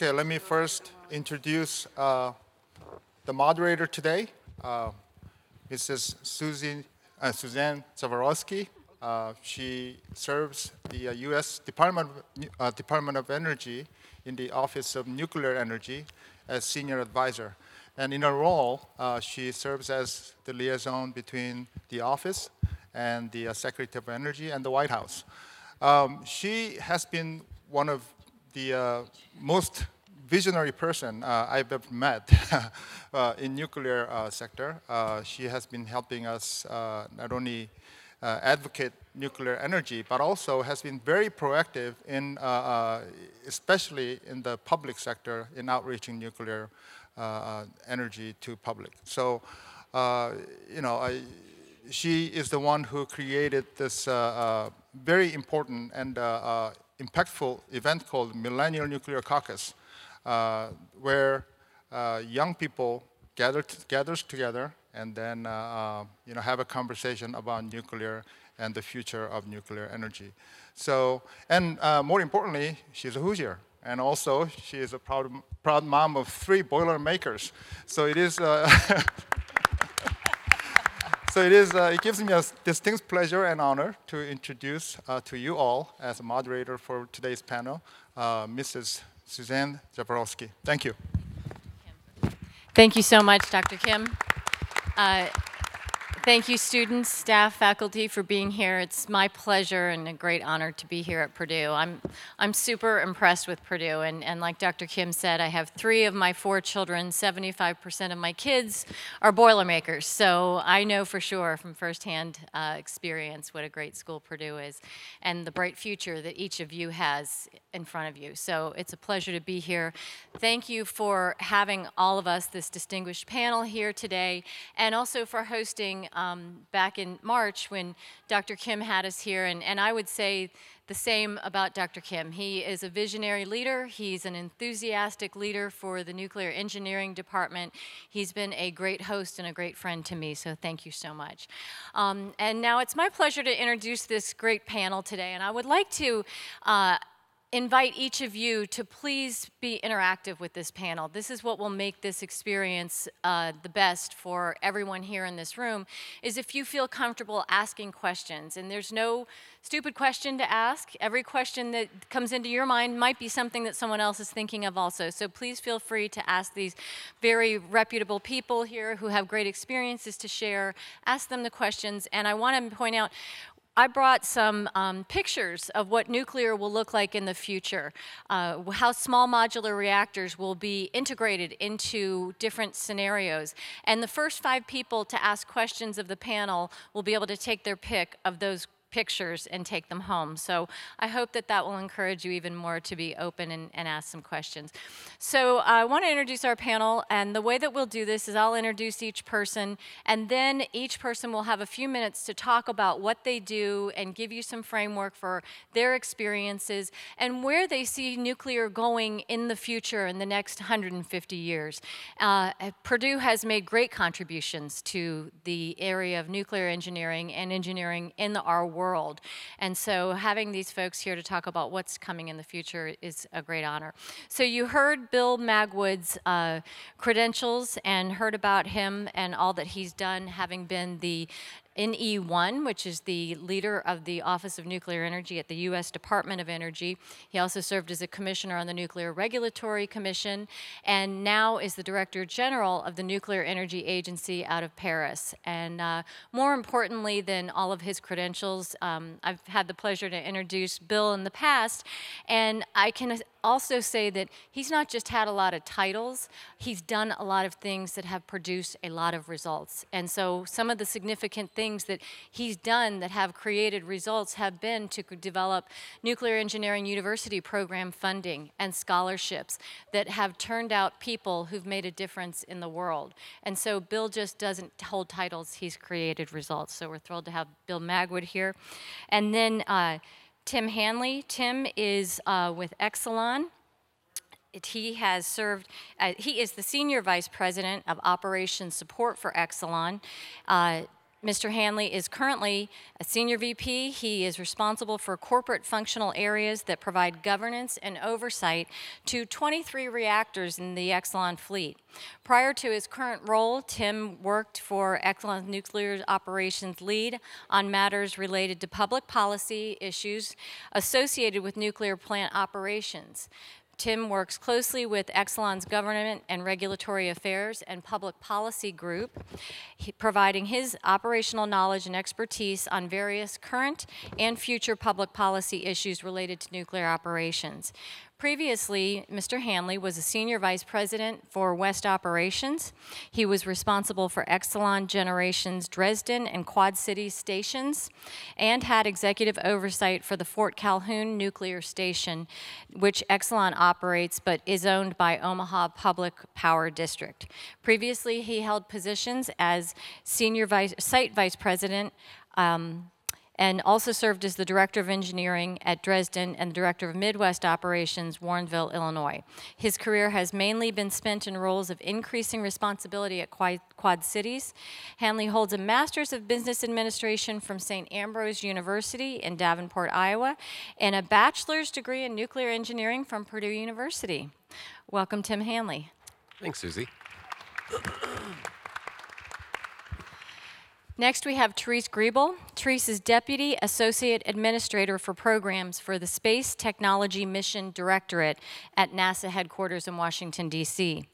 Okay, let me first introduce uh, the moderator today, uh, Mrs. Susie, uh, Suzanne Jaworowski. Uh, she serves the uh, U.S. Department of, uh, Department of Energy in the Office of Nuclear Energy as senior advisor. And in her role, uh, she serves as the liaison between the office and the uh, Secretary of Energy and the White House. Um, she has been one of the uh, most visionary person uh, I've ever met uh, in nuclear uh, sector. Uh, she has been helping us uh, not only uh, advocate nuclear energy, but also has been very proactive in, uh, especially in the public sector, in outreaching nuclear energy to public. So, you know, I, she is the one who created this very important and impactful event called Millennial Nuclear Caucus, uh, where uh, young people gather gathers together and then uh, uh, you know have a conversation about nuclear and the future of nuclear energy. So, and uh, more importantly, she's a Hoosier. And also, she is a proud, proud mom of three Boilermakers. So it is, uh, so it is, uh, it gives me a distinct pleasure and honor to introduce uh, to you all as a moderator for today's panel, uh, Mrs. Suzanne Jaworowski. Thank you. Thank you so much, Dr. Kim. Thank you, students, staff, faculty, for being here. It's my pleasure and a great honor to be here at Purdue. I'm, I'm super impressed with Purdue, and, and like Dr. Kim said, I have three of my four children, 75% of my kids are Boilermakers, so I know for sure from firsthand uh, experience what a great school Purdue is and the bright future that each of you has in front of you. So it's a pleasure to be here. Thank you for having all of us, this distinguished panel here today, and also for hosting um, back in March when Dr. Kim had us here. And, and I would say the same about Dr. Kim. He is a visionary leader, he's an enthusiastic leader for the nuclear engineering department. He's been a great host and a great friend to me, so thank you so much. Um, and now it's my pleasure to introduce this great panel today, and I would like to. Uh, invite each of you to please be interactive with this panel. This is what will make this experience uh, the best for everyone here in this room, is if you feel comfortable asking questions. And there's no stupid question to ask. Every question that comes into your mind might be something that someone else is thinking of also. So please feel free to ask these very reputable people here who have great experiences to share. Ask them the questions. And I want to point out, I brought some um, pictures of what nuclear will look like in the future, uh, how small modular reactors will be integrated into different scenarios. And the first five people to ask questions of the panel will be able to take their pick of those pictures and take them home. So I hope that that will encourage you even more to be open and, and ask some questions. So I want to introduce our panel, and the way that we'll do this is I'll introduce each person, and then each person will have a few minutes to talk about what they do and give you some framework for their experiences and where they see nuclear going in the future in the next 150 years. Uh, Purdue has made great contributions to the area of nuclear engineering and engineering in the, our world. And so having these folks here to talk about what's coming in the future is a great honor. So you heard Bill Magwood's uh, credentials and heard about him and all that he's done, having been the NE1, which is the leader of the Office of Nuclear Energy at the U.S. Department of Energy. He also served as a commissioner on the Nuclear Regulatory Commission and now is the Director General of the Nuclear Energy Agency out of Paris. And uh, more importantly than all of his credentials, um, I've had the pleasure to introduce Bill in the past, and I can also say that he's not just had a lot of titles, he's done a lot of things that have produced a lot of results. And so some of the significant things that he's done that have created results have been to develop nuclear engineering university program funding and scholarships that have turned out people who've made a difference in the world. And so Bill just doesn't hold titles, he's created results. So we're thrilled to have Bill Magwood here. And then uh, Tim Hanley. Tim is uh, with Exelon. He has served, uh, he is the Senior Vice President of Operations Support for Exelon. Mr. Hanley is currently a senior VP. He is responsible for corporate functional areas that provide governance and oversight to 23 reactors in the Exelon fleet. Prior to his current role, Tim worked for Exelon's nuclear operations lead on matters related to public policy issues associated with nuclear plant operations. Tim works closely with Exelon's Government and Regulatory Affairs and Public Policy Group, providing his operational knowledge and expertise on various current and future public policy issues related to nuclear operations. Previously, Mr. Hanley was a senior vice president for West Operations. He was responsible for Exelon Generation's Dresden and Quad Cities stations and had executive oversight for the Fort Calhoun nuclear station, which Exelon operates but is owned by Omaha Public Power District. Previously, he held positions as senior vice, site vice president. Um, and also served as the Director of Engineering at Dresden and the Director of Midwest Operations, Warrenville, Illinois. His career has mainly been spent in roles of increasing responsibility at Quad, Cities. Hanley holds a Master's of Business Administration from St. Ambrose University in Davenport, Iowa, and a bachelor's degree in nuclear engineering from Purdue University. Welcome, Tim Hanley. Thanks, Susie. Next, we have Therese Griebel. Therese is Deputy Associate Administrator for Programs for the Space Technology Mission Directorate at NASA headquarters in Washington, D.C.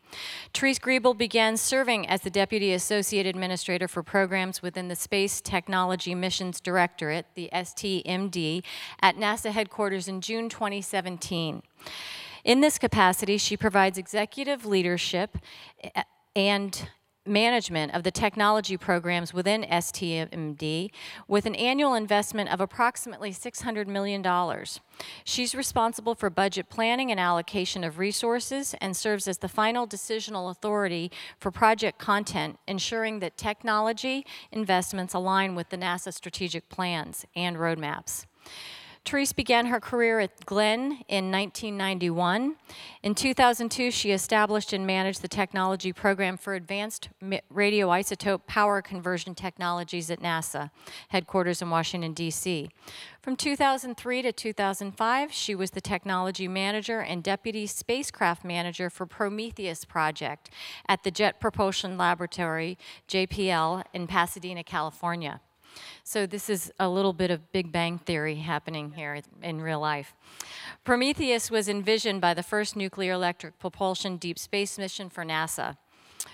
Therese Griebel began serving as the Deputy Associate Administrator for Programs within the Space Technology Missions Directorate, the STMD, at NASA headquarters in June 2017. In this capacity, she provides executive leadership and management of the technology programs within STMD with an annual investment of approximately $600 million. She's responsible for budget planning and allocation of resources and serves as the final decisional authority for project content, ensuring that technology investments align with the NASA strategic plans and roadmaps. Therese began her career at Glenn in 1991. In 2002, she established and managed the technology program for advanced radioisotope power conversion technologies at NASA, headquarters in Washington, D.C. From 2003 to 2005, she was the technology manager and deputy spacecraft manager for Prometheus project at the Jet Propulsion Laboratory, JPL, in Pasadena, California. So, this is a little bit of Big Bang Theory happening here in real life. Prometheus was envisioned by the first nuclear electric propulsion deep space mission for NASA.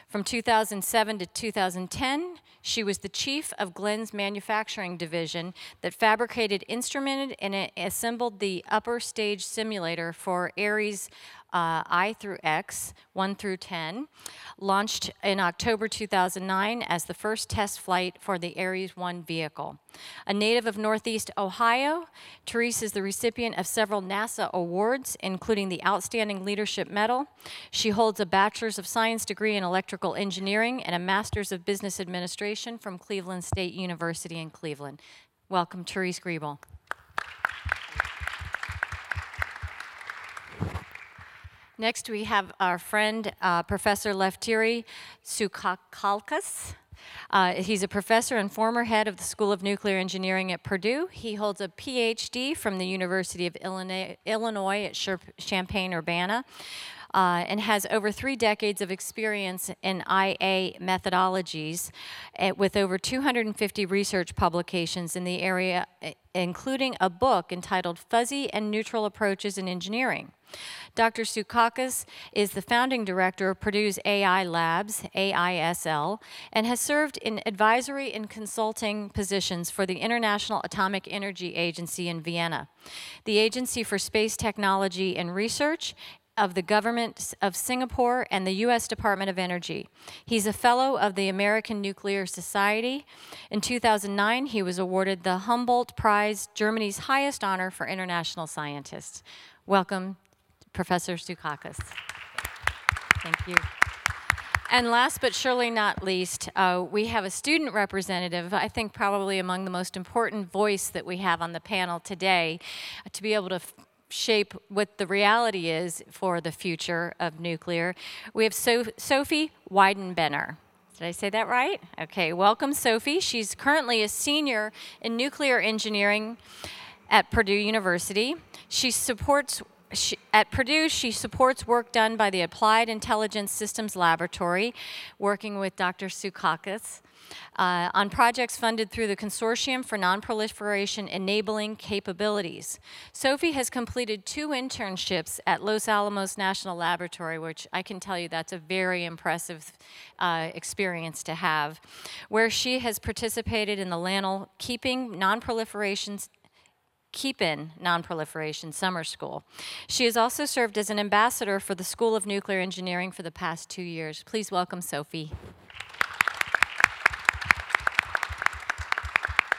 From 2007 to 2010, she was the chief of Glenn's manufacturing division that fabricated, instrumented, and assembled the upper stage simulator for Ares uh, I through X, 1 through 10, launched in October 2009 as the first test flight for the Ares 1 vehicle. A native of Northeast Ohio, Therese is the recipient of several NASA awards, including the Outstanding Leadership Medal. She holds a Bachelor's of Science degree in Electrical Engineering and a Master's of Business Administration from Cleveland State University in Cleveland. Welcome, Therese Griebel. Next, we have our friend, uh, Professor Lefteri Tsoukalas. Uh, he's a professor and former head of the School of Nuclear Engineering at Purdue. He holds a PhD from the University of Illinois, at Champaign Urbana. Uh, and has over three decades of experience in IA methodologies uh, with over 250 research publications in the area, uh, including a book entitled Fuzzy and Neural Approaches in Engineering. Dr. Tsoukalas is the founding director of Purdue's AI Labs, AISL, and has served in advisory and consulting positions for the International Atomic Energy Agency in Vienna, the Agency for Space Technology and Research, of the government of Singapore and the U.S. Department of Energy. He's a fellow of the American Nuclear Society. In 2009, he was awarded the Humboldt Prize, Germany's highest honor for international scientists. Welcome, Professor Tsoukalas. Thank you. And last but surely not least, uh, we have a student representative, I think probably among the most important voice that we have on the panel today, uh, to be able to f- shape what the reality is for the future of nuclear. We have so- Sophie Weidenbenner. Did I say that right? Okay, welcome, Sophie. She's currently a senior in nuclear engineering at Purdue University. She supports she, at Purdue, she supports work done by the Applied Intelligence Systems Laboratory, working with Dr. Tsoukalas, uh, on projects funded through the Consortium for Nonproliferation Enabling Capabilities. Sophie has completed two internships at Los Alamos National Laboratory, which I can tell you that's a very impressive uh, experience to have, where she has participated in the LANL Keeping Nonproliferation Keep In Nonproliferation Summer School. She has also served as an ambassador for the School of Nuclear Engineering for the past two years. Please welcome Sophie.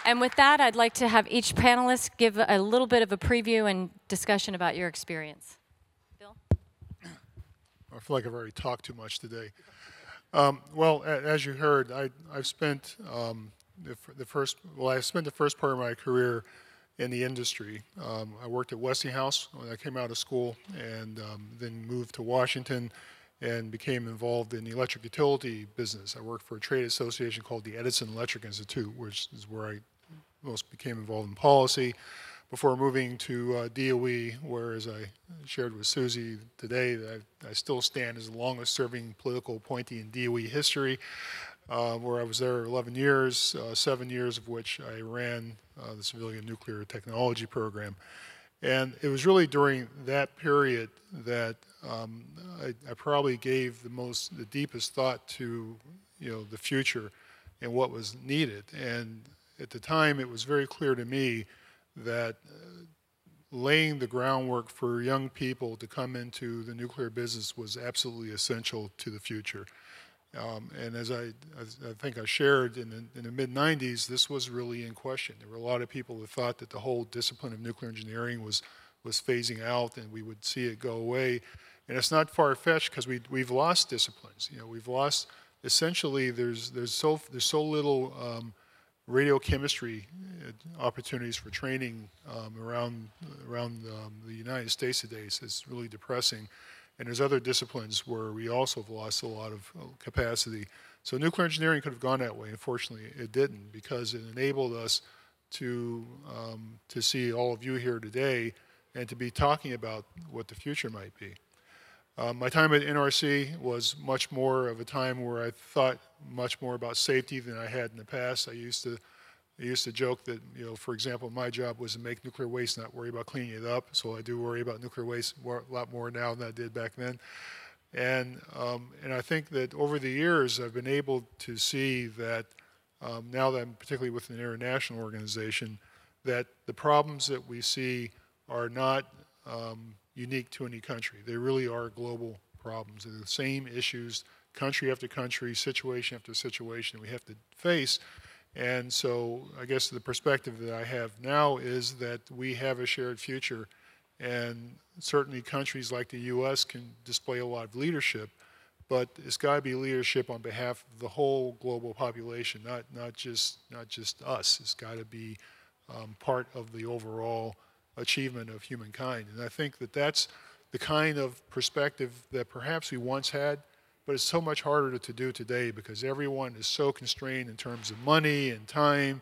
And with that, I'd like to have each panelist give a little bit of a preview and discussion about your experience. Bill? I feel like I've already talked too much today. Um, well, as you heard, I, I've spent um, the, the first, well, I spent the first part of my career in the industry. Um, I worked at Westinghouse when I came out of school and um, then moved to Washington and became involved in the electric utility business. I worked for a trade association called the Edison Electric Institute, which is where I most became involved in policy before moving to uh, DOE, where, as I shared with Susie today, I, I still stand as the longest serving political appointee in DOE history, uh, where I was there 11 years, uh, seven years of which I ran uh, the civilian nuclear technology program. And it was really during that period that um, I, I probably gave the most, the deepest thought to, you know, the future and what was needed. And at the time, it was very clear to me that uh, laying the groundwork for young people to come into the nuclear business was absolutely essential to the future. Um, and as I, as I think I shared in the, in the mid 90s, this was really in question. There were a lot of people who thought that the whole discipline of nuclear engineering was, was phasing out and we would see it go away. And it's not far fetched because we, we've lost disciplines. You know, we've lost essentially, there's, there's, so, there's so little um, radiochemistry uh, opportunities for training um, around, around um, the United States today. So it's really depressing. And there's other disciplines where we also have lost a lot of uh, capacity. So nuclear engineering could have gone that way. Unfortunately, it didn't because it enabled us to, um, to see all of you here today and to be talking about what the future might be. Um, my time at NRC was much more of a time where I thought much more about safety than I had in the past. I used to I used to joke that, you know, for example, my job was to make nuclear waste, not worry about cleaning it up. So I do worry about nuclear waste more, a lot more now than I did back then. And, um, and I think that over the years, I've been able to see that um, now that I'm particularly with an international organization, that the problems that we see are not um, unique to any country. They really are global problems. They're the same issues, country after country, situation after situation we have to face. And so I guess the perspective that I have now is that we have a shared future. And certainly countries like the U.S. can display a lot of leadership, but it's got to be leadership on behalf of the whole global population, not, not, just, not just us. It's got to be um, part of the overall achievement of humankind. And I think that that's the kind of perspective that perhaps we once had, but it's so much harder to do today because everyone is so constrained in terms of money and time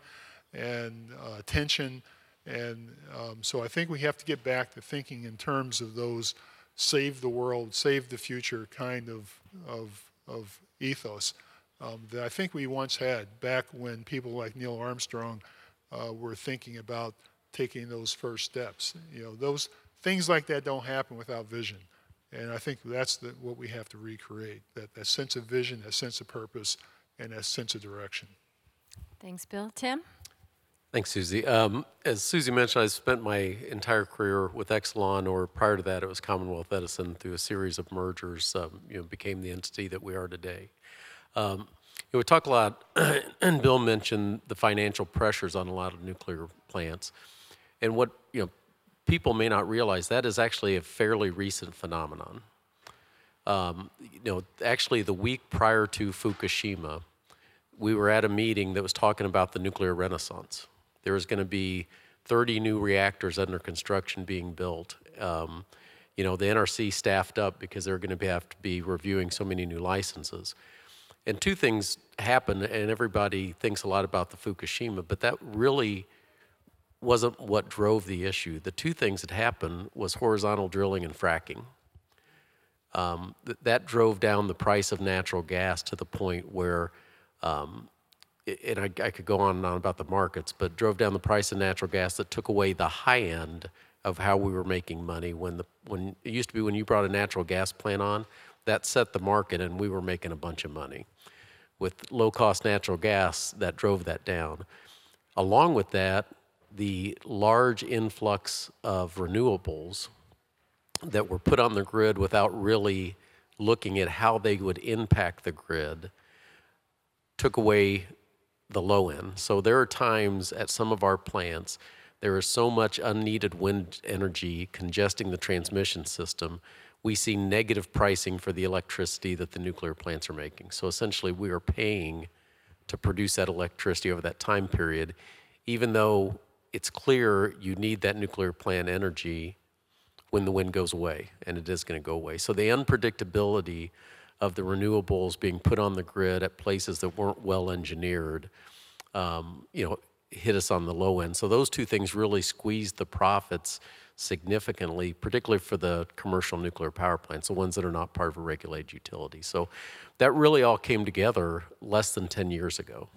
and uh, attention. And um, so I think we have to get back to thinking in terms of those save the world, save the future kind of, of, of ethos um, that I think we once had back when people like Neil Armstrong uh, were thinking about taking those first steps. You know, those things like that don't happen without vision. And I think that's the, what we have to recreate that, that sense of vision, that sense of purpose, and that sense of direction. Thanks, Bill. Tim? Thanks, Susie. Um, as Susie mentioned, I spent my entire career with Exelon, or prior to that, it was Commonwealth Edison. Through a series of mergers, um, you know, became the entity that we are today. Um, you know, we talk a lot, and Bill mentioned the financial pressures on a lot of nuclear plants, and what you know, people may not realize that is actually a fairly recent phenomenon. Um, you know, actually, the week prior to Fukushima, we were at a meeting that was talking about the nuclear renaissance. There was going to be 30 new reactors under construction being built. Um, you know, the NRC staffed up because they're going to have to be reviewing so many new licenses. And two things happen, and everybody thinks a lot about the Fukushima, but that really wasn't what drove the issue. The two things that happened was horizontal drilling and fracking. Um, th- that drove down the price of natural gas to the point where, um, i- and I, I could go on and on about the markets, but drove down the price of natural gas that took away the high end of how we were making money. When the when it used to be when you brought a natural gas plant on, that set the market, and we were making a bunch of money. With low cost natural gas, that drove that down. Along with that, the large influx of renewables that were put on the grid without really looking at how they would impact the grid took away the low end. So there are times at some of our plants, there is so much unneeded wind energy congesting the transmission system, we see negative pricing for the electricity that the nuclear plants are making. So essentially, we are paying to produce that electricity over that time period, even though it's clear you need that nuclear plant energy when the wind goes away, and it is going to go away. So the unpredictability of the renewables being put on the grid at places that weren't well engineered, um, you know, hit us on the low end. So those two things really squeezed the profits significantly, particularly for the commercial nuclear power plants, the ones that are not part of a regulated utility. So that really all came together less than 10 years ago.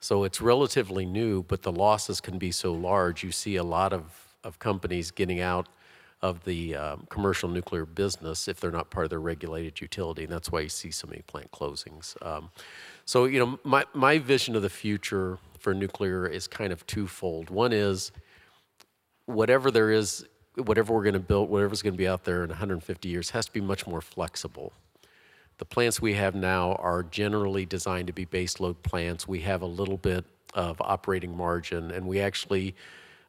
So it's relatively new, but the losses can be so large. You see a lot of, of companies getting out of the um, commercial nuclear business if they're not part of their regulated utility, and that's why you see so many plant closings. Um, so, you know, my, my vision of the future for nuclear is kind of twofold. One is whatever there is, whatever we're going to build, whatever's going to be out there in 150 years has to be much more flexible. The plants we have now are generally designed to be base load plants. We have a little bit of operating margin, and we actually,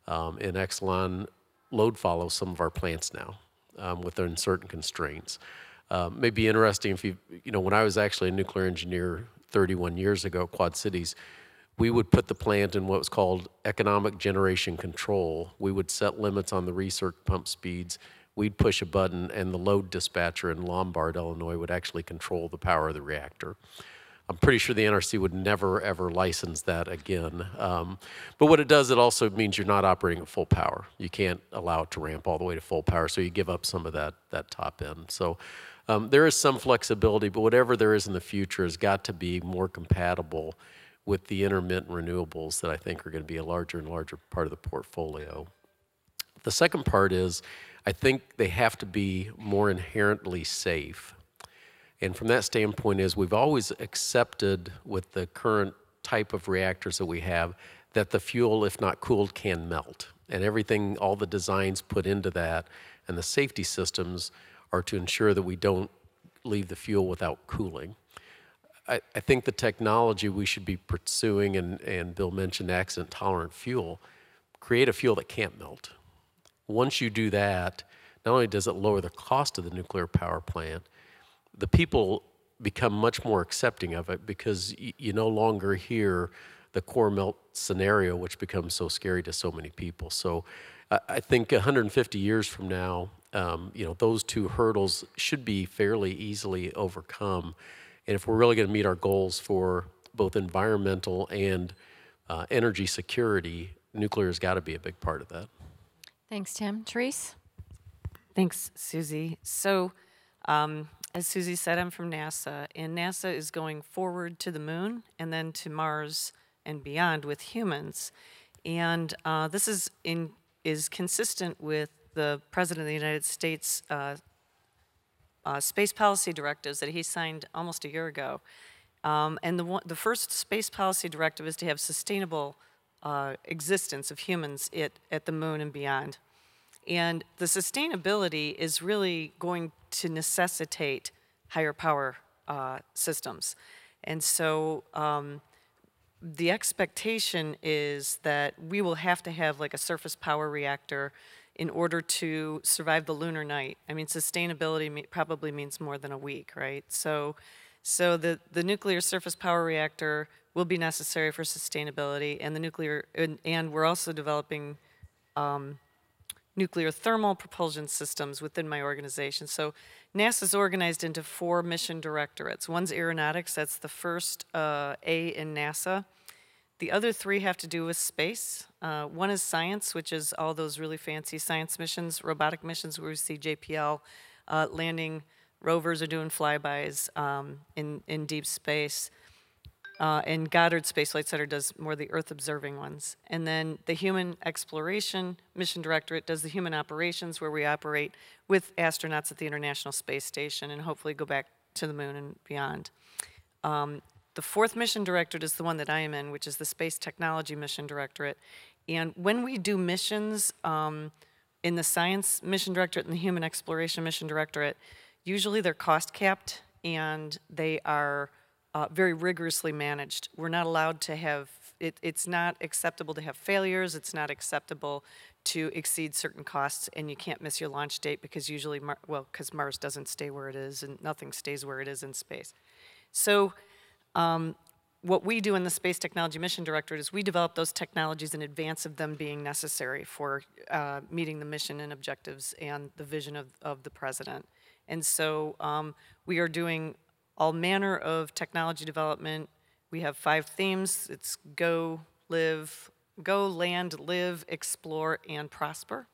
um, in Exelon, load follow some of our plants now um, within certain constraints. Um, may be interesting if you, you know, when I was actually a nuclear engineer 31 years ago at Quad Cities, we would put the plant in what was called economic generation control. We would set limits on the recirc pump speeds. We'd push a button, and the load dispatcher in Lombard, Illinois, would actually control the power of the reactor. I'm pretty sure the NRC would never ever license that again. Um, but what it does, it also means you're not operating at full power. You can't allow it to ramp all the way to full power, so you give up some of that that top end. So um, there is some flexibility, but whatever there is in the future has got to be more compatible with the intermittent renewables that I think are going to be a larger and larger part of the portfolio. The second part is I think they have to be more inherently safe. And from that standpoint is we've always accepted with the current type of reactors that we have that the fuel, if not cooled, can melt. And everything, all the designs put into that and the safety systems are to ensure that we don't leave the fuel without cooling. I, I think the technology we should be pursuing, and, and Bill mentioned accident tolerant fuel, create a fuel that can't melt. Once you do that, not only does it lower the cost of the nuclear power plant, the people become much more accepting of it because you no longer hear the core melt scenario, which becomes so scary to so many people. So I, I think 150 years from now, um, you know, those two hurdles should be fairly easily overcome. And if we're really going to meet our goals for both environmental and uh, energy security, nuclear has got to be a big part of that. Thanks, Tim. Therese? Thanks, Susie. So, um, as Susie said, I'm from NASA, and NASA is going forward to the moon and then to Mars and beyond with humans. And uh, this is in is consistent with the President of the United States uh, uh, space policy directives that he signed almost a year ago. Um, and the, one, the first space policy directive is to have sustainable uh, existence of humans at, at the moon and beyond. And the sustainability is really going to necessitate higher power uh, systems. And so um, the expectation is that we will have to have like a surface power reactor in order to survive the lunar night. I mean, sustainability me- probably means more than a week, right? So, so the, the nuclear surface power reactor will be necessary for sustainability, and the nuclear, and, and we're also developing nuclear thermal propulsion systems within my organization. So NASA's organized into four mission directorates. One's aeronautics, that's the first uh, A in NASA. The other three have to do with space. Uh, one is science, which is all those really fancy science missions, robotic missions where we see JPL uh, landing rovers or doing flybys um, in, in deep space. Uh, and Goddard Space Flight Center does more the Earth observing ones. And then the Human Exploration Mission Directorate does the human operations, where we operate with astronauts at the International Space Station and hopefully go back to the moon and beyond. Um, the fourth mission directorate is the one that I am in, which is the Space Technology Mission Directorate. And when we do missions um, in the Science Mission Directorate and the Human Exploration Mission Directorate, usually they're cost capped and they are uh, very rigorously managed. We're not allowed to have, it, it's not acceptable to have failures, it's not acceptable to exceed certain costs, and you can't miss your launch date because usually, Mar- well, because Mars doesn't stay where it is and nothing stays where it is in space. So, um, what we do in the Space Technology Mission Directorate is we develop those technologies in advance of them being necessary for uh, meeting the mission and objectives and the vision of, of the president. And so um, we are doing all manner of technology development. We have five themes. It's go, live, go, land, live, explore, and prosper.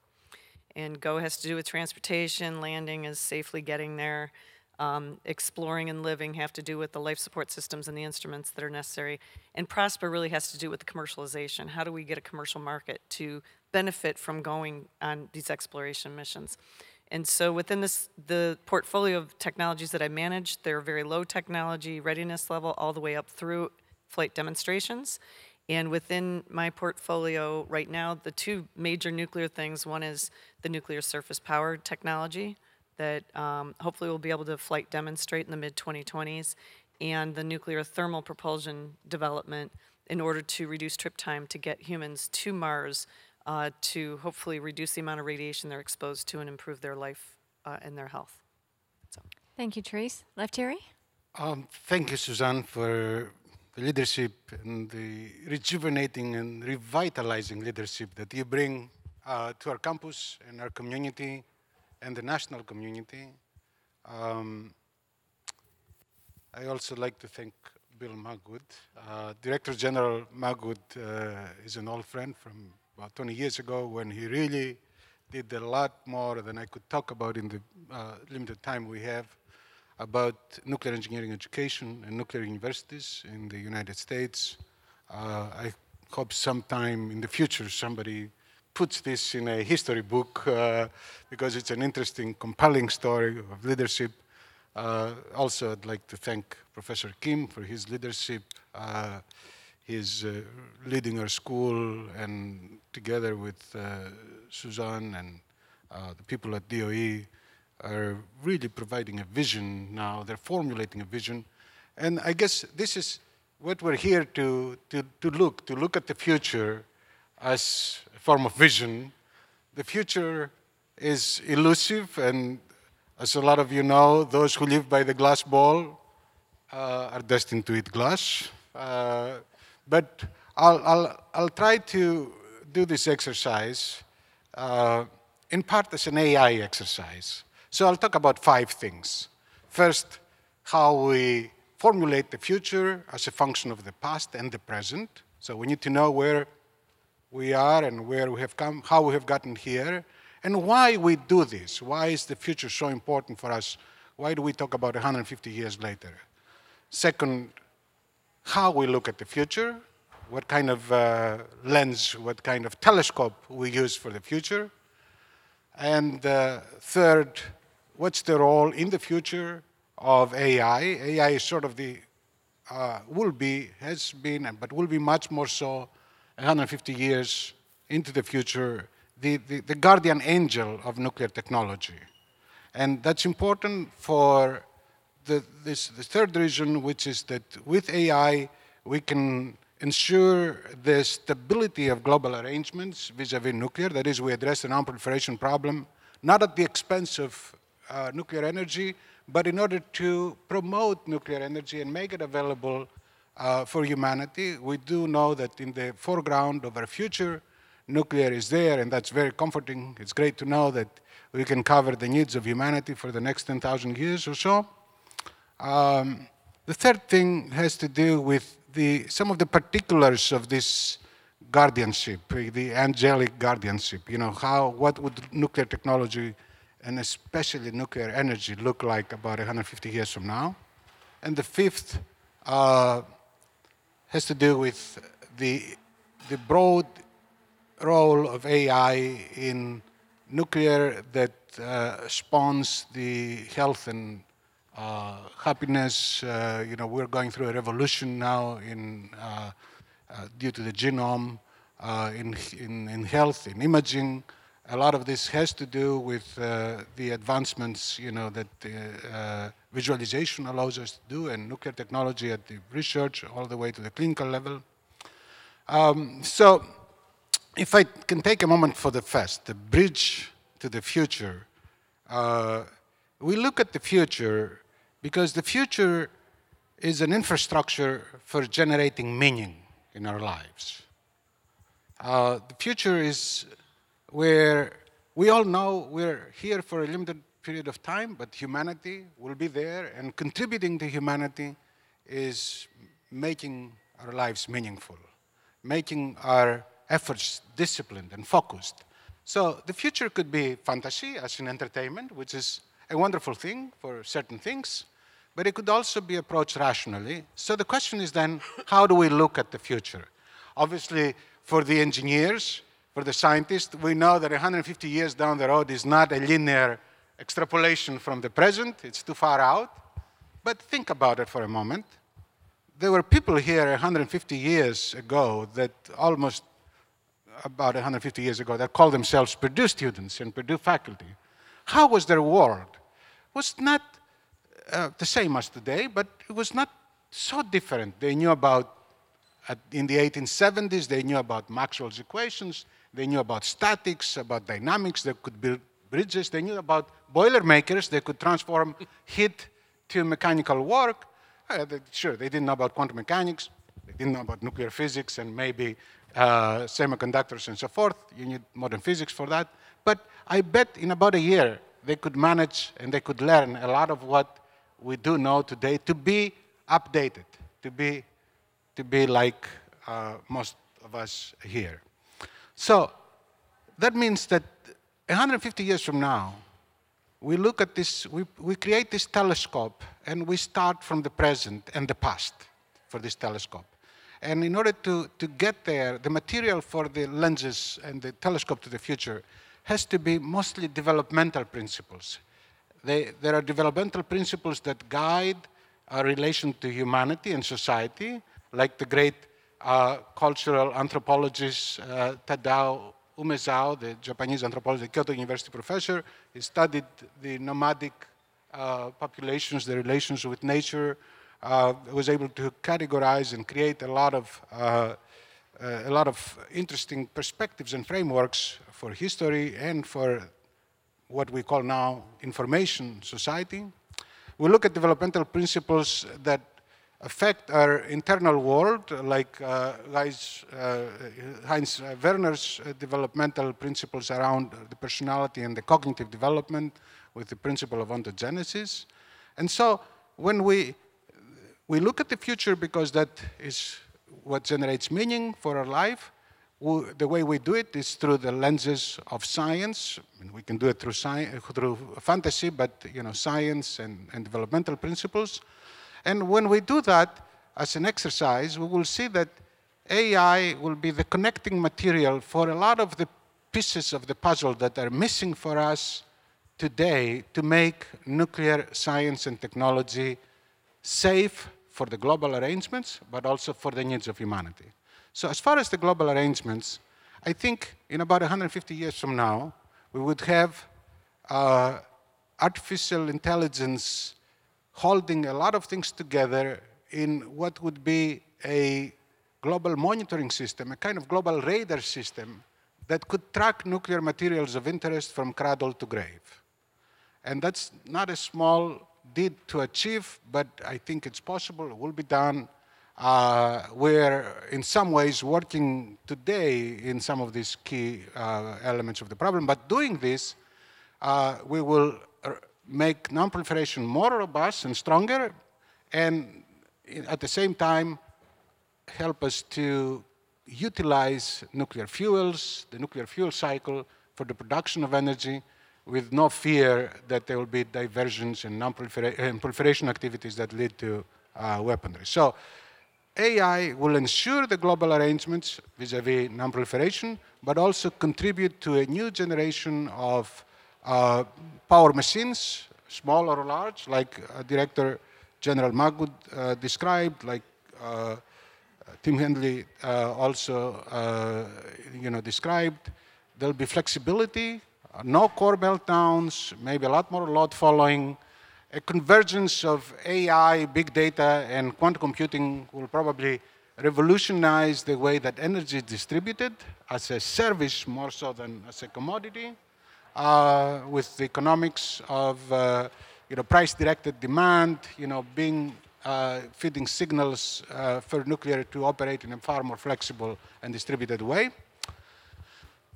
And go has to do with transportation, landing is safely getting there. Um, exploring and living have to do with the life support systems and the instruments that are necessary. And prosper really has to do with the commercialization. How do we get a commercial market to benefit from going on these exploration missions? And so within this, the portfolio of technologies that I manage, they're very low technology readiness level all the way up through flight demonstrations. And within my portfolio right now, the two major nuclear things, one is the nuclear surface power technology that um, hopefully we'll be able to flight demonstrate in the mid-2020s, and the nuclear thermal propulsion development in order to reduce trip time to get humans to Mars uh, to hopefully reduce the amount of radiation they're exposed to and improve their life uh, and their health. Thank you, Therese. Lefteri? Um, thank you, Suzanne, for the leadership and the rejuvenating and revitalizing leadership that you bring uh, to our campus and our community and the national community. Um, I also like to thank Bill Magwood. Uh, Director General Magwood uh, is an old friend from about 20 years ago when he really did a lot more than I could talk about in the uh, limited time we have about nuclear engineering education and nuclear universities in the United States. Uh, I hope sometime in the future somebody puts this in a history book uh, because it's an interesting, compelling story of leadership. Uh, also, I'd like to thank Professor Kim for his leadership. Uh, he's uh, leading our school, and together with uh, Suzanne and uh, the people at DOE, are really providing a vision now. They're formulating a vision. And I guess this is what we're here to, to, to look, to look at the future as a form of vision. The future is elusive, and as a lot of you know, those who live by the glass ball uh, are destined to eat glass. But I'll, I'll, I'll try to do this exercise uh, in part as an AI exercise. So I'll talk about five things. First, how we formulate the future as a function of the past and the present. So we need to know where we are and where we have come, how we have gotten here, and why we do this. Why is the future so important for us? Why do we talk about 150 years later? Second, how we look at the future, what kind of uh, lens, what kind of telescope we use for the future. And uh, third, what's the role in the future of AI? AI is sort of the, uh, will be, has been, but will be much more so 150 years into the future, the, the, the guardian angel of nuclear technology. And that's important for the, this, the third reason, which is that with AI, we can ensure the stability of global arrangements vis-a-vis nuclear. That is, we address the non-proliferation problem, not at the expense of uh, nuclear energy, but in order to promote nuclear energy and make it available uh, for humanity. We do know that in the foreground of our future, nuclear is there, and that's very comforting. It's great to know that we can cover the needs of humanity for the next 10,000 years or so. Um, the third thing has to do with the, some of the particulars of this guardianship, the angelic guardianship. You know, how, what would nuclear technology and especially nuclear energy look like about 150 years from now? And the fifth uh, has to do with the, the broad role of AI in nuclear that uh, spawns the health and uh, happiness. Uh, you know, we're going through a revolution now in, uh, uh, due to the genome, uh, in, in, in health, in imaging. A lot of this has to do with the advancements, you know, that visualization allows us to do, and nuclear technology at the research all the way to the clinical level. Um, so, if I can take a moment for the first, the bridge to the future, uh, we look at the future because the future is an infrastructure for generating meaning in our lives. Uh, the future is where we all know we're here for a limited period of time, but humanity will be there, and contributing to humanity is making our lives meaningful, making our efforts disciplined and focused. So the future could be fantasy as an entertainment, which is a wonderful thing for certain things, but it could also be approached rationally. So the question is then, how do we look at the future? Obviously, for the engineers, for the scientists, we know that 150 years down the road is not a linear extrapolation from the present, it's too far out. But think about it for a moment. There were people here 150 years ago that almost about 150 years ago that called themselves Purdue students and Purdue faculty. How was their world? Was not uh, the same as today, but it was not so different. They knew about, in the 1870s, they knew about Maxwell's equations, they knew about statics, about dynamics, they could build bridges, they knew about boilermakers, they could transform heat to mechanical work. Uh, they, sure, they didn't know about quantum mechanics, they didn't know about nuclear physics and maybe uh, semiconductors and so forth. You need modern physics for that. But I bet in about a year they could manage and they could learn a lot of what we do know today to be updated, to be, to be like uh, most of us here. So that means that 150 years from now, we look at this, we, we create this telescope and we start from the present and the past for this telescope. And in order to, to get there, the material for the lenses and the telescope to the future has to be mostly developmental principles. They, there are developmental principles that guide our relation to humanity and society, like the great uh, cultural anthropologist uh, Tadao Umesao, the Japanese anthropologist, Kyoto University professor. He studied the nomadic uh, populations, the relations with nature, uh, was able to categorize and create a lot of uh, uh, a lot of interesting perspectives and frameworks for history and for what we call now information society. We look at developmental principles that affect our internal world, like uh, Heinz, uh, Heinz Werner's developmental principles around the personality and the cognitive development with the principle of ontogenesis. And so when we we look at the future because that is what generates meaning for our life. The way we do it is through the lenses of science. We can do it through, sci- through fantasy, but you know, science and, and developmental principles. And when we do that as an exercise, we will see that AI will be the connecting material for a lot of the pieces of the puzzle that are missing for us today to make nuclear science and technology safe for the global arrangements, but also for the needs of humanity. So as far as the global arrangements, I think in about 150 years from now, we would have uh, artificial intelligence holding a lot of things together in what would be a global monitoring system, a kind of global radar system that could track nuclear materials of interest from cradle to grave. And that's not a small deed to achieve, but I think it's possible, it will be done. Uh, we're in some ways working today in some of these key uh, elements of the problem, but doing this, uh, we will make non-proliferation more robust and stronger, and at the same time help us to utilize nuclear fuels, the nuclear fuel cycle for the production of energy with no fear that there will be diversions and non-proliferation proliferation activities that lead to uh, weaponry. So AI will ensure the global arrangements vis-à-vis non-proliferation, but also contribute to a new generation of uh, power machines, small or large, like uh, Director General Magwood uh, described, like uh, Tim Hendley uh, also, uh, you know, described. There'll be flexibility, no core meltdowns, maybe a lot more load following. A convergence of AI, big data, and quantum computing will probably revolutionize the way that energy is distributed as a service more so than as a commodity uh, with the economics of uh, you know price-directed demand, you know being uh, feeding signals uh, for nuclear to operate in a far more flexible and distributed way.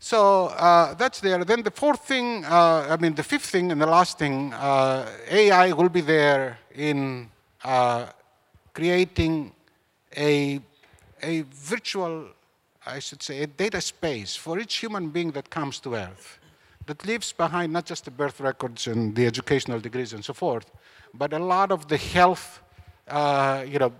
So uh, that's there. Then the fourth thing, uh, I mean the fifth thing and the last thing, uh, AI will be there in uh, creating a, a virtual, I should say, a data space for each human being that comes to Earth that leaves behind not just the birth records and the educational degrees and so forth, but a lot of the health, uh, you know,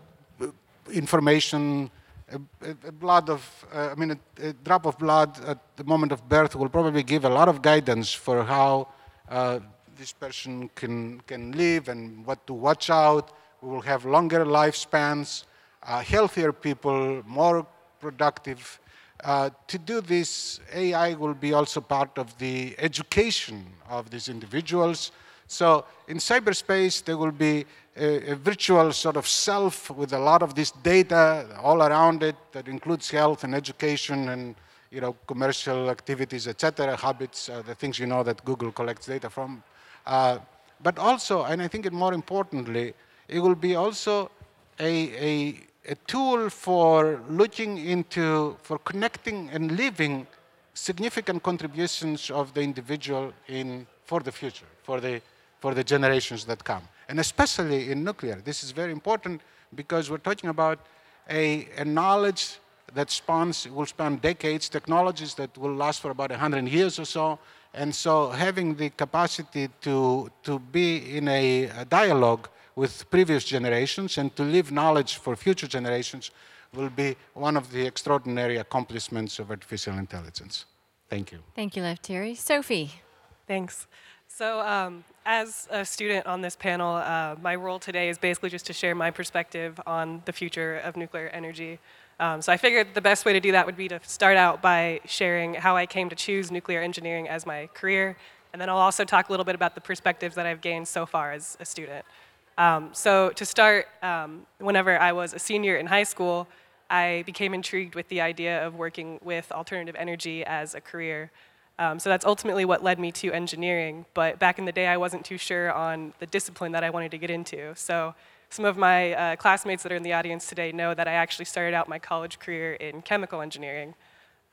information, a, a- blood of, uh, I mean, a, a drop of blood at the moment of birth will probably give a lot of guidance for how uh, this person can, can live and what to watch out. We will have longer lifespans, uh, healthier people, more productive. Uh, to do this, AI will be also part of the education of these individuals. So in cyberspace, there will be a, a virtual sort of self with a lot of this data all around it that includes health and education and you know commercial activities, etc., habits, uh, the things you know that Google collects data from. Uh, but also, and I think more importantly, it will be also a, a, a tool for looking into, for connecting and living significant contributions of the individual in, for the future, for the, for the generations that come. And especially in nuclear. This is very important because we're talking about a, a knowledge that spans, will span decades, technologies that will last for about 100 years or so. And so having the capacity to, to be in a, a dialogue with previous generations and to leave knowledge for future generations will be one of the extraordinary accomplishments of artificial intelligence. Thank you. Thank you, Lefteri. Sophie. Thanks. So, um, as a student on this panel, uh, my role today is basically just to share my perspective on the future of nuclear energy. Um, so, I figured the best way to do that would be to start out by sharing how I came to choose nuclear engineering as my career, and then I'll also talk a little bit about the perspectives that I've gained so far as a student. Um, so, to start, um, whenever I was a senior in high school, I became intrigued with the idea of working with alternative energy as a career. Um, so that's ultimately what led me to engineering. But back in the day, I wasn't too sure on the discipline that I wanted to get into. So some of my uh, classmates that are in the audience today know that I actually started out my college career in chemical engineering.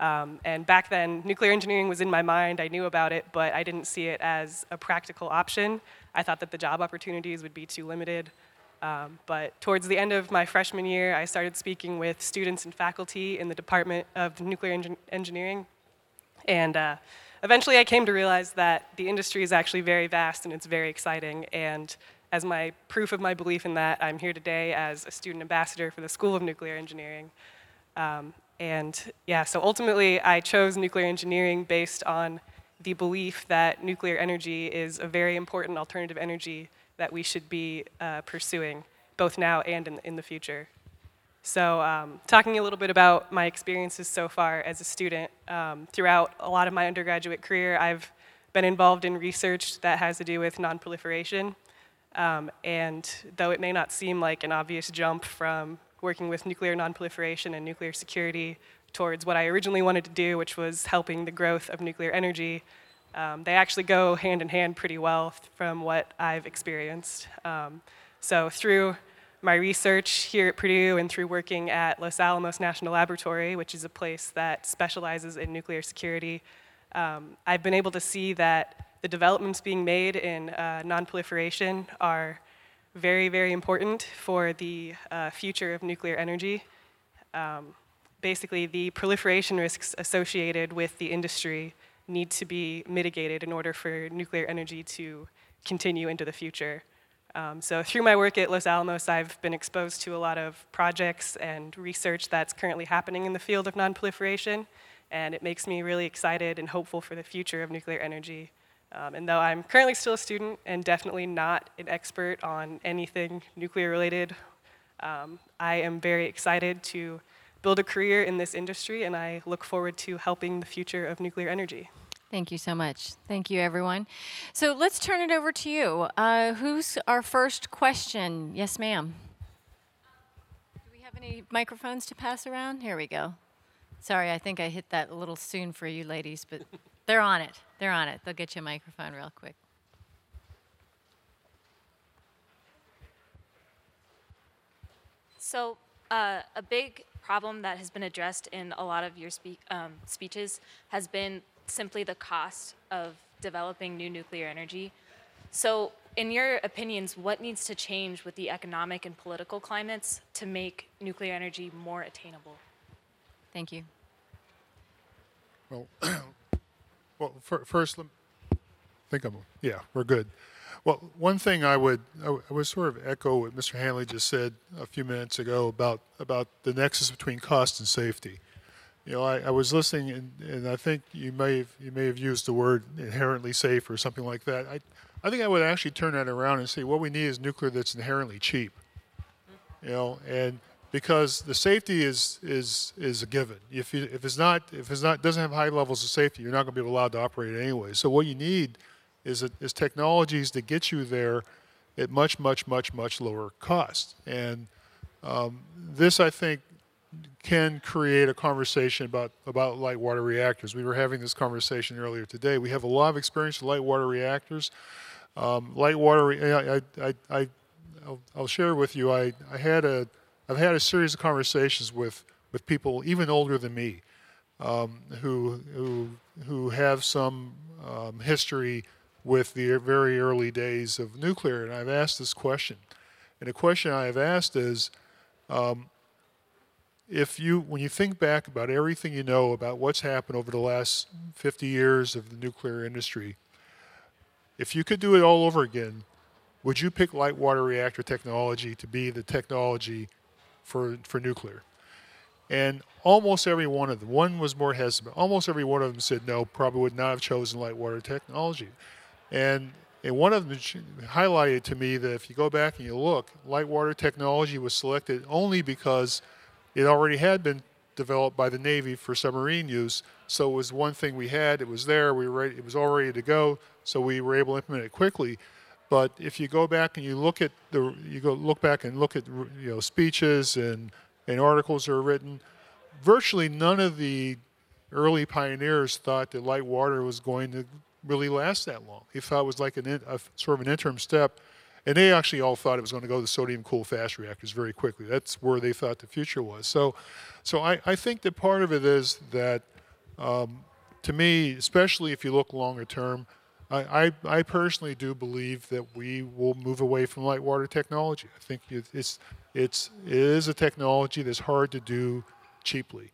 Um, and back then, nuclear engineering was in my mind. I knew about it, but I didn't see it as a practical option. I thought that the job opportunities would be too limited. Um, but towards the end of my freshman year, I started speaking with students and faculty in the Department of Nuclear Engin- Engineering. And uh, eventually I came to realize that the industry is actually very vast and it's very exciting. And as my proof of my belief in that, I'm here today as a student ambassador for the School of Nuclear Engineering. Um, and yeah, so ultimately I chose nuclear engineering based on the belief that nuclear energy is a very important alternative energy that we should be uh, pursuing, both now and in, in the future. So, um, talking a little bit about my experiences so far as a student, um, throughout a lot of my undergraduate career, I've been involved in research that has to do with nonproliferation. Um, and though it may not seem like an obvious jump from working with nuclear nonproliferation and nuclear security towards what I originally wanted to do, which was helping the growth of nuclear energy, um, they actually go hand in hand pretty well from what I've experienced. Um, so, through my research here at Purdue and through working at Los Alamos National Laboratory, which is a place that specializes in nuclear security, um, I've been able to see that the developments being made in uh, nonproliferation are very, very important for the uh, future of nuclear energy. Um, basically, the proliferation risks associated with the industry need to be mitigated in order for nuclear energy to continue into the future. Um, so, through my work at Los Alamos, I've been exposed to a lot of projects and research that's currently happening in the field of nonproliferation, and it makes me really excited and hopeful for the future of nuclear energy. Um, and though I'm currently still a student and definitely not an expert on anything nuclear related, um, I am very excited to build a career in this industry, and I look forward to helping the future of nuclear energy. Thank you so much. Thank you, everyone. So let's turn it over to you. Uh, who's our first question? Yes, ma'am. Do we have any microphones to pass around? Here we go. Sorry, I think I hit that a little soon for you ladies, but they're on it. They're on it. They'll get you a microphone real quick. So, uh, a big problem that has been addressed in a lot of your spe- um, speeches has been simply the cost of developing new nuclear energy. So, in your opinions, what needs to change with the economic and political climates to make nuclear energy more attainable? Thank you. Well, well, fir- first, lem- I think I'm, yeah, we're good. Well, one thing I would, I w- I would sort of echo what Mr. Hanley just said a few minutes ago about, about the nexus between cost and safety. You know, I, I was listening, and, and I think you may have, you may have used the word inherently safe or something like that. I, I think I would actually turn that around and say what we need is nuclear that's inherently cheap. You know, and because the safety is is is a given. If you, if it's not if it's not doesn't have high levels of safety, you're not going to be allowed to operate it anyway. So what you need is a, is technologies that get you there at much much much much lower cost. And um, this, I think, can create a conversation about about light water reactors. We were having this conversation earlier today. We have a lot of experience with light water reactors. Um, light water, I, I, I, I'll, I'll share with you. I, I had a I've had a series of conversations with, with people even older than me um, who, who, who have some um, history with the very early days of nuclear. And I've asked this question. And the question I have asked is um, if you, when you think back about everything you know about what's happened over the last 50 years of the nuclear industry, if you could do it all over again, would you pick light water reactor technology to be the technology for, for nuclear? And almost every one of them, one was more hesitant, almost every one of them said no, probably would not have chosen light water technology. And, and one of them highlighted to me that if you go back and you look, light water technology was selected only because it already had been developed by the Navy for submarine use. So it was one thing we had, it was there, we were ready, it was all ready to go, so we were able to implement it quickly. But if you go back and you look at the, you go look back and look at you know speeches and, and articles that are written, virtually none of the early pioneers thought that light water was going to really last that long. They thought it was like an a, sort of an interim step, and they actually all thought it was going to go to sodium cooled fast reactors very quickly. That's where they thought the future was. So, so I, I think that part of it is that, um, to me, especially if you look longer term, I, I, I personally do believe that we will move away from light water technology. I think it's, it's, it is a technology that's hard to do cheaply.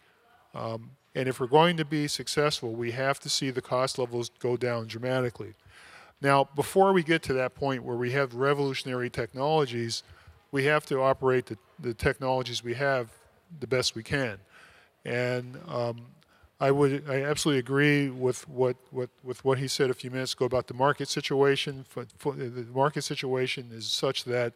Um, and if we're going to be successful, we have to see the cost levels go down dramatically. Now, before we get to that point where we have revolutionary technologies, we have to operate the, the technologies we have the best we can. And um, I would, I absolutely agree with what, what, with what he said a few minutes ago about the market situation. For, for the market situation is such that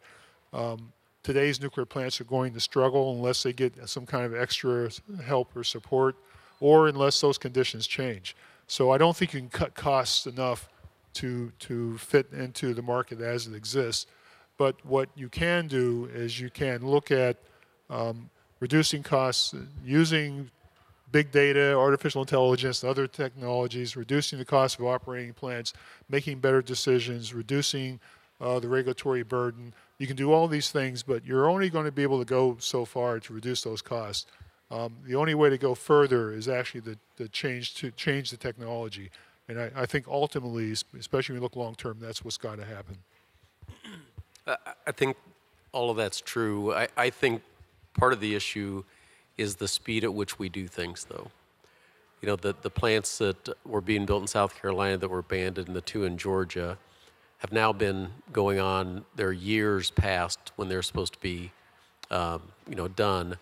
um, today's nuclear plants are going to struggle unless they get some kind of extra help or support, or unless those conditions change. So I don't think you can cut costs enough to to fit into the market as it exists. But what you can do is you can look at um, reducing costs using big data, artificial intelligence, and other technologies, reducing the cost of operating plants, making better decisions, reducing uh, the regulatory burden. You can do all these things, but you're only going to be able to go so far to reduce those costs. Um, the only way to go further is actually the, the change to change the technology. And I, I think ultimately, especially when you look long term, that's what's got to happen. I think all of that's true. I, I think part of the issue is the speed at which we do things, though. You know, the, the plants that were being built in South Carolina that were abandoned and the two in Georgia have now been going on, they're years past when they're supposed to be, um, you know, done.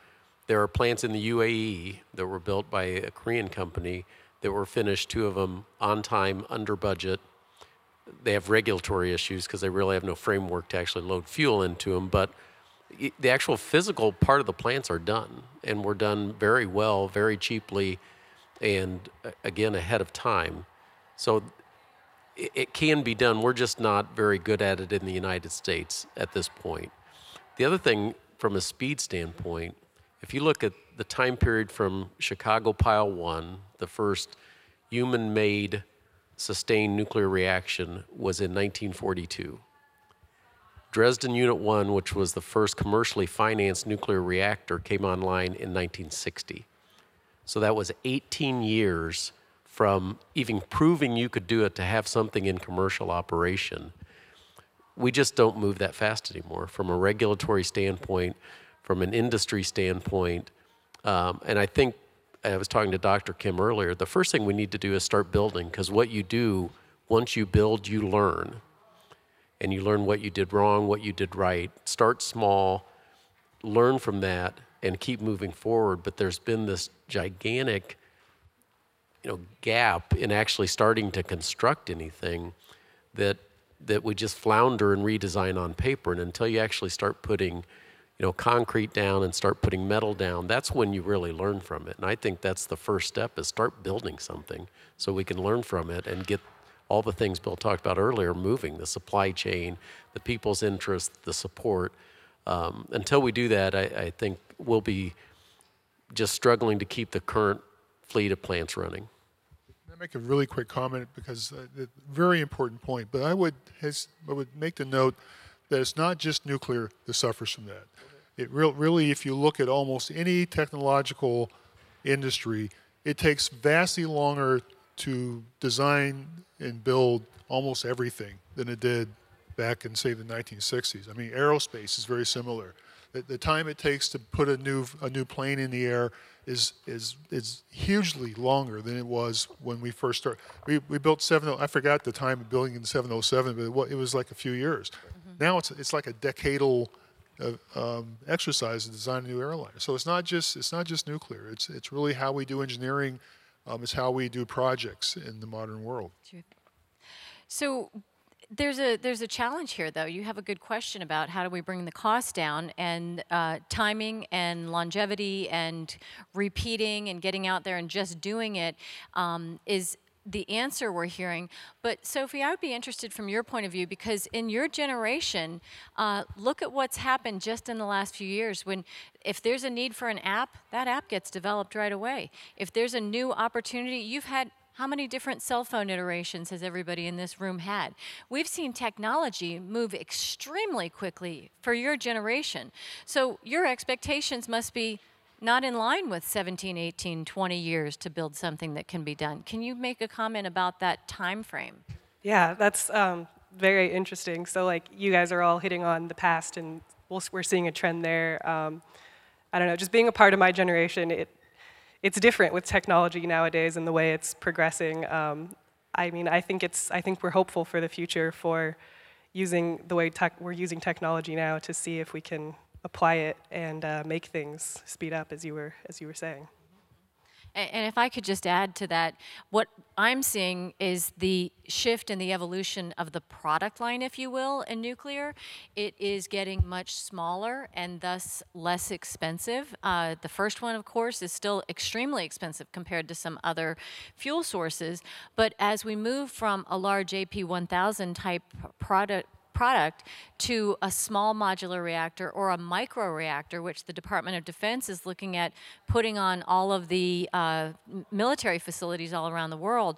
There are plants in the UAE that were built by a Korean company that were finished, two of them on time, under budget, they have regulatory issues because they really have no framework to actually load fuel into them. But the actual physical part of the plants are done, and were done very well, very cheaply, and uh, again ahead of time. So it, it can be done. We're just not very good at it in the United States at this point. The other thing, from a speed standpoint, if you look at the time period from Chicago Pile 1, the first human made sustained nuclear reaction was in 1942. Dresden Unit 1, which was the first commercially financed nuclear reactor, came online in 1960. So that was 18 years from even proving you could do it to have something in commercial operation. We just don't move that fast anymore from a regulatory standpoint, from an industry standpoint. Um, and I think I was talking to Dr. Kim earlier. The first thing we need to do is start building because what you do, once you build, you learn. And you learn what you did wrong, what you did right. Start small, learn from that, and keep moving forward. But there's been this gigantic you know, gap in actually starting to construct anything that that we just flounder and redesign on paper. And until you actually start putting, you know, concrete down and start putting metal down, that's when you really learn from it. And I think that's the first step is start building something so we can learn from it and get all the things Bill talked about earlier moving, the supply chain, the people's interest, the support. Um, until we do that, I, I think we'll be just struggling to keep the current fleet of plants running. I make a really quick comment because uh, very important point. But I would has, I would make the note that it's not just nuclear that suffers from that. It real, really, if you look at almost any technological industry, it takes vastly longer to design and build almost everything than it did back in say the 1960s. I mean, aerospace is very similar. The, the time it takes to put a new a new plane in the air is is is hugely longer than it was when we first started. We, we built 70. I forgot the time of building in 707, but it was like a few years. Now it's it's like a decadal uh, um, exercise to design a new airliner. So it's not just it's not just nuclear. It's it's really how we do engineering. Um, it's how we do projects in the modern world. So there's a there's a challenge here, though. You have a good question about how do we bring the cost down and uh, timing and longevity and repeating and getting out there and just doing it um, is the answer we're hearing. But Sophie, I would be interested from your point of view because in your generation, uh, look at what's happened just in the last few years. When if there's a need for an app, that app gets developed right away. If there's a new opportunity, you've had how many different cell phone iterations has everybody in this room had? We've seen technology move extremely quickly for your generation. So your expectations must be not in line with 17, 18, 20 years to build something that can be done. Can you make a comment about that time frame? Yeah, that's um, very interesting. So, like, you guys are all hitting on the past, and we're seeing a trend there. Um, I don't know, just being a part of my generation, it, it's different with technology nowadays and the way it's progressing. Um, I mean, I think it's, I think we're hopeful for the future for using the way tech, we're using technology now to see if we can apply it and uh, make things speed up, as you were, as you were saying. And if I could just add to that, what I'm seeing is the shift in the evolution of the product line, if you will, in nuclear. It is getting much smaller and thus less expensive. Uh, the first one, of course, is still extremely expensive compared to some other fuel sources. But as we move from a large AP1000 type product, product to a small modular reactor or a micro reactor, which the Department of Defense is looking at putting on all of the uh, military facilities all around the world.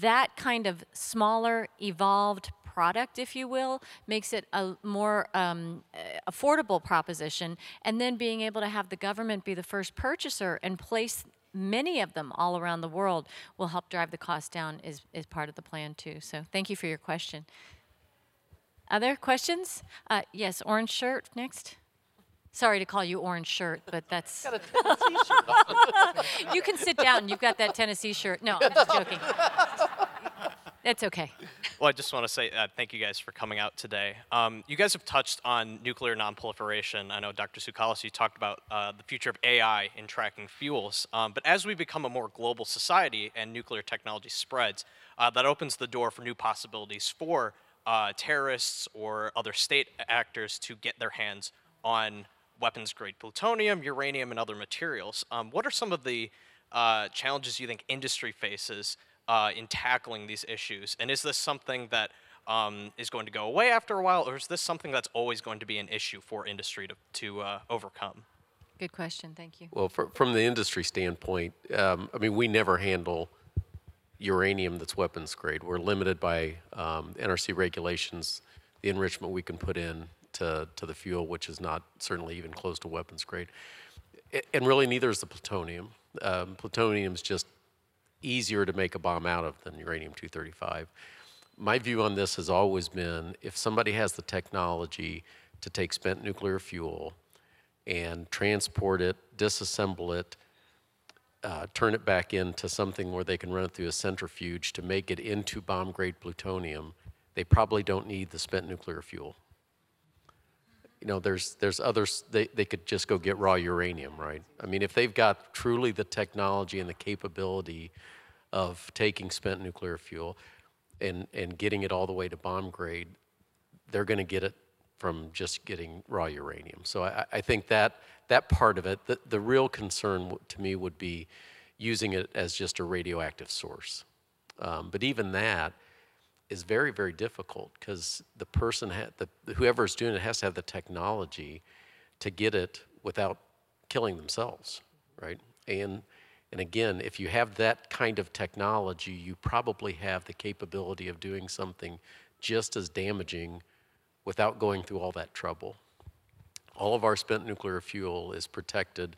That kind of smaller, evolved product, if you will, makes it a more um, affordable proposition. And then being able to have the government be the first purchaser and place many of them all around the world will help drive the cost down is, is part of the plan too. So thank you for your question. Other questions? Uh, yes, orange shirt next. Sorry to call you orange shirt, but that's. you can sit down. You've got that Tennessee shirt. No, I'm just joking. That's okay. Well, I just want to say uh, thank you guys for coming out today. Um, you guys have touched on nuclear nonproliferation. I know Dr. Tsoukalas, you talked about uh, the future of AI in tracking fuels. Um, but as we become a more global society and nuclear technology spreads, uh, that opens the door for new possibilities for uh, terrorists or other state actors to get their hands on weapons grade plutonium, uranium, and other materials. Um, what are some of the uh, challenges you think industry faces uh, in tackling these issues? And is this something that um, is going to go away after a while, or is this something that's always going to be an issue for industry to, to uh, overcome? Good question. Thank you. Well, fr- from the industry standpoint, um, I mean, we never handle uranium that's weapons grade. We're limited by um, NRC regulations, the enrichment we can put in to, to the fuel, which is not certainly even close to weapons grade. And really, neither is the plutonium. Um, is just easier to make a bomb out of than uranium 235. My view on this has always been if somebody has the technology to take spent nuclear fuel and transport it, disassemble it, uh, turn it back into something where they can run it through a centrifuge to make it into bomb grade plutonium, they probably don't need the spent nuclear fuel. You know, there's there's others they, they could just go get raw uranium, right? I mean, if they've got truly the technology and the capability of taking spent nuclear fuel and and getting it all the way to bomb grade, they're going to get it from just getting raw uranium. So I, I think that that part of it, the, the real concern to me would be using it as just a radioactive source. Um, but even that is very, very difficult because the person, ha- the, whoever's doing it has to have the technology to get it without killing themselves, right? And and again, if you have that kind of technology, you probably have the capability of doing something just as damaging without going through all that trouble. All of our spent nuclear fuel is protected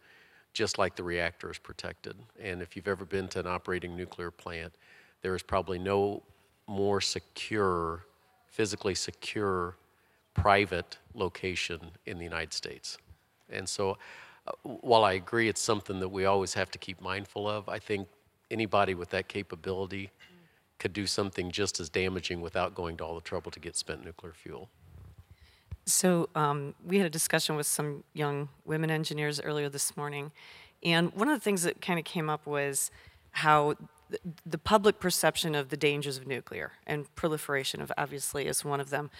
just like the reactor is protected. And if you've ever been to an operating nuclear plant, there is probably no more secure, physically secure, private location in the United States. And so, uh, while I agree it's something that we always have to keep mindful of, I think anybody with that capability could do something just as damaging without going to all the trouble to get spent nuclear fuel. So um, we had a discussion with some young women engineers earlier this morning, and one of the things that kind of came up was how th- the public perception of the dangers of nuclear and proliferation of obviously is one of them.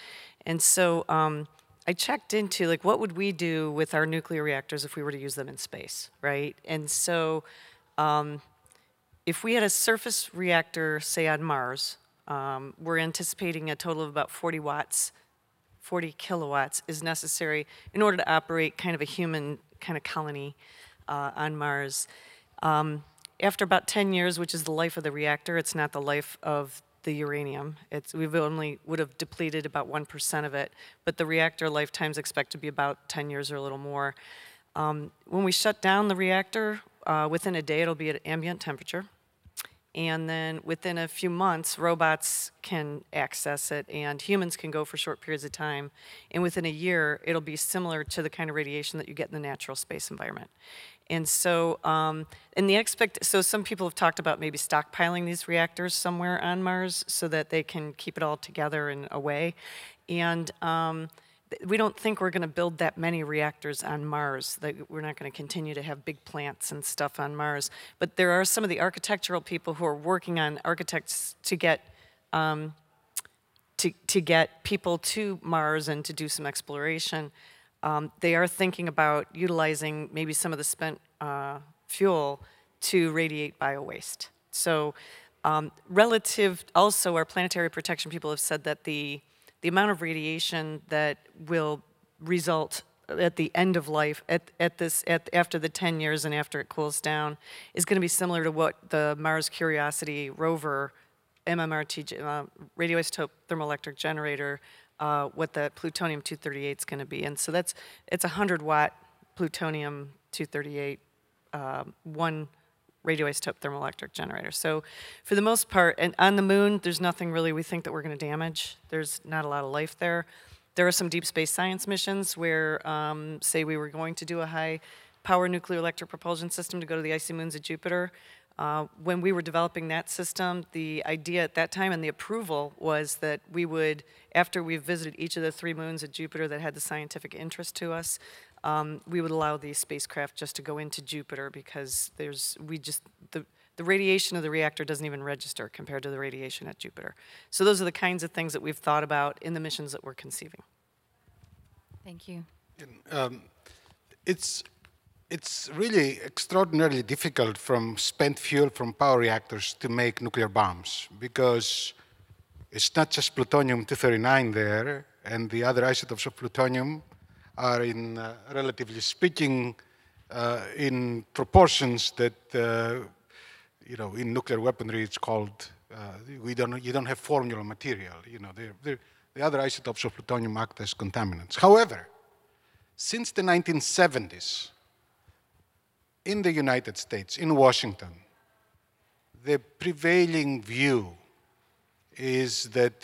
And so um, I checked into like what would we do with our nuclear reactors if we were to use them in space, right? And so um, if we had a surface reactor, say on Mars, um, we're anticipating a total of about 40 watts 40 kilowatts is necessary in order to operate kind of a human kind of colony uh, on Mars. Um, after about 10 years, which is the life of the reactor, it's not the life of the uranium. It's, we've only would have depleted about 1% of it, but the reactor lifetimes expect to be about 10 years or a little more. Um, when we shut down the reactor, uh, within a day it'll be at ambient temperature. And then within a few months, robots can access it and humans can go for short periods of time. And within a year, it'll be similar to the kind of radiation that you get in the natural space environment. And so, um, and the expect, so some people have talked about maybe stockpiling these reactors somewhere on Mars so that they can keep it all together and away. And um, we don't think we're going to build that many reactors on Mars. That we're not going to continue to have big plants and stuff on Mars. But there are some of the architectural people who are working on architects to get um, to, to get people to Mars and to do some exploration. Um, they are thinking about utilizing maybe some of the spent uh, fuel to radiate bio waste. So, um, relative, also, our planetary protection people have said that the, the amount of radiation that will result at the end of life, at, at this, at, after the 10 years and after it cools down, is going to be similar to what the Mars Curiosity rover MMRT, uh, radioisotope thermoelectric generator, uh, what the plutonium 238 is going to be. And so that's, it's a 100 watt plutonium 238, um, one radioisotope thermoelectric generator. So for the most part, and on the moon, there's nothing really we think that we're going to damage. There's not a lot of life there. There are some deep space science missions where, um, say, we were going to do a high power nuclear electric propulsion system to go to the icy moons of Jupiter. Uh, when we were developing that system, the idea at that time and the approval was that we would, after we visited each of the three moons of Jupiter that had the scientific interest to us, um, we would allow the spacecraft just to go into Jupiter because there's, we just, the, the radiation of the reactor doesn't even register compared to the radiation at Jupiter. So those are the kinds of things that we've thought about in the missions that we're conceiving. Thank you. Um, it's it's really extraordinarily difficult from spent fuel from power reactors to make nuclear bombs because it's not just plutonium 239 there, and the other isotopes of plutonium are in, uh, relatively speaking, uh, in proportions that, uh, you know, in nuclear weaponry it's called, uh, we don't, you don't have formula material, you know, they're, they're, the other isotopes of plutonium act as contaminants. However, since the 1970s, in the United States, in Washington, the prevailing view is that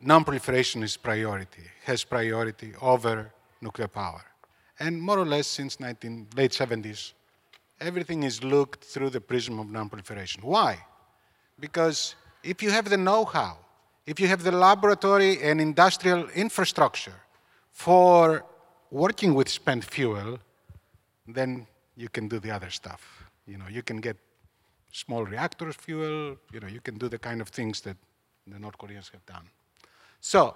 non-proliferation is priority, has priority over nuclear power. And more or less since 19, late 70s, everything is looked through the prism of non-proliferation. Why? Because if you have the know-how, if you have the laboratory and industrial infrastructure for working with spent fuel, then you can do the other stuff. You know, you can get small reactor fuel, you know, you can do the kind of things that the North Koreans have done. So,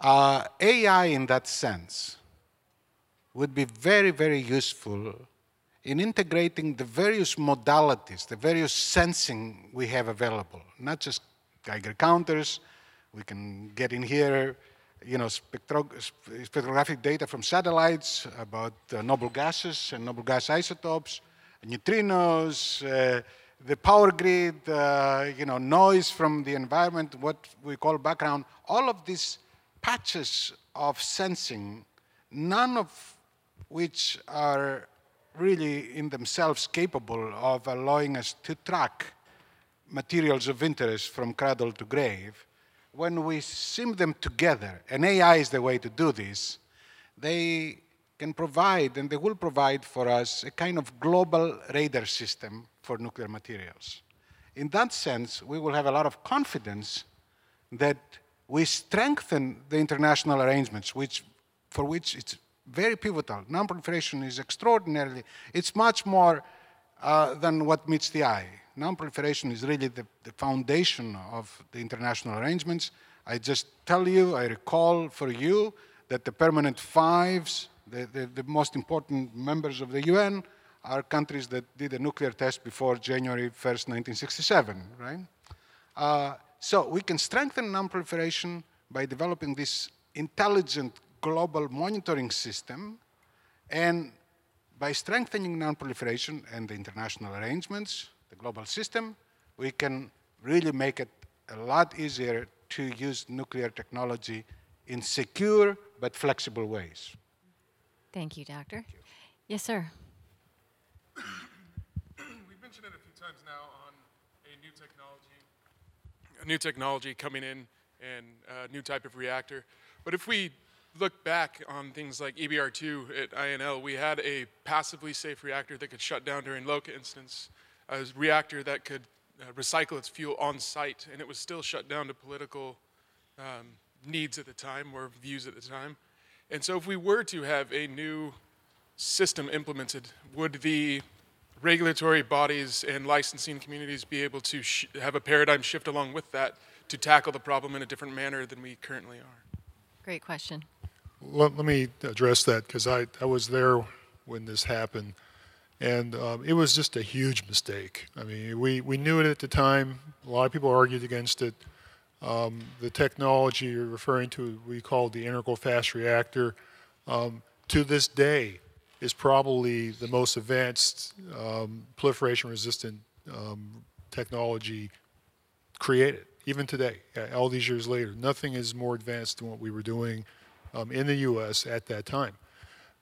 uh, AI in that sense would be very, very useful in integrating the various modalities, the various sensing we have available, not just Geiger counters, we can get in here you know, spectro spectrographic data from satellites about uh, noble gases and noble gas isotopes, neutrinos, uh, the power grid, uh, you know, noise from the environment, what we call background, all of these patches of sensing, none of which are really in themselves capable of allowing us to track materials of interest from cradle to grave, when we sim them together, and AI is the way to do this, they can provide and they will provide for us a kind of global radar system for nuclear materials. In that sense, we will have a lot of confidence that we strengthen the international arrangements, which, for which it's very pivotal. Non-proliferation is extraordinarily, it's much more uh, than what meets the eye non-proliferation is really the, the, foundation of the international arrangements. I just tell you, I recall for you that the permanent fives, the, the, the most important members of the UN, are countries that did a nuclear test before January 1st, 1967, right? Uh, so we can strengthen non-proliferation by developing this intelligent global monitoring system and by strengthening non-proliferation and the international arrangements, the global system, we can really make it a lot easier to use nuclear technology in secure but flexible ways. Thank you, Doctor. Thank you. Yes, sir. We've mentioned it a few times now on a new technology, a new technology coming in and a new type of reactor. But if we look back on things like EBR2 at INL, we had a passively safe reactor that could shut down during LOCA instance a reactor that could uh, recycle its fuel on site, and it was still shut down to political um, needs at the time or views at the time. And so, if we were to have a new system implemented, would the regulatory bodies and licensing communities be able to sh- have a paradigm shift along with that to tackle the problem in a different manner than we currently are? Great question. Let, let me address that because I, I was there when this happened. And um, it was just a huge mistake. I mean, we, we knew it at the time. A lot of people argued against it. Um, the technology you're referring to, we called the integral fast reactor, um, to this day is probably the most advanced um, proliferation resistant um, technology created, even today, all these years later. Nothing is more advanced than what we were doing um, in the U.S. at that time.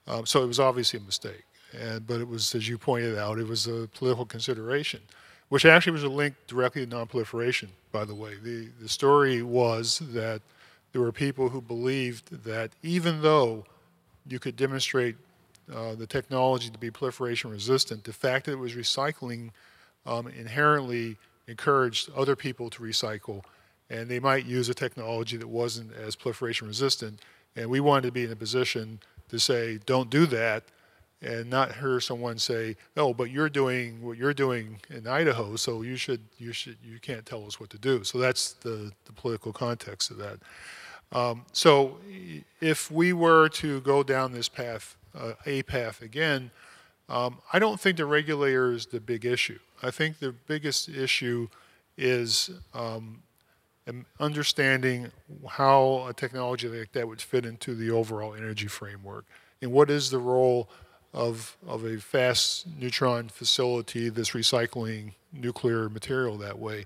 Um, so it was obviously a mistake. And, but it was, as you pointed out, it was a political consideration, which actually was a link directly to nonproliferation, by the way. The, the story was that there were people who believed that even though you could demonstrate uh, the technology to be proliferation resistant, the fact that it was recycling um, inherently encouraged other people to recycle, and they might use a technology that wasn't as proliferation resistant. And we wanted to be in a position to say, don't do that, and not hear someone say, "Oh, but you're doing what you're doing in Idaho, so you should, you should, you can't tell us what to do." So that's the, the political context of that. Um, so if we were to go down this path, uh, a path again, um, I don't think the regulator is the big issue. I think the biggest issue is um, understanding how a technology like that would fit into the overall energy framework and what is the role of, of a fast neutron facility that's recycling nuclear material that way.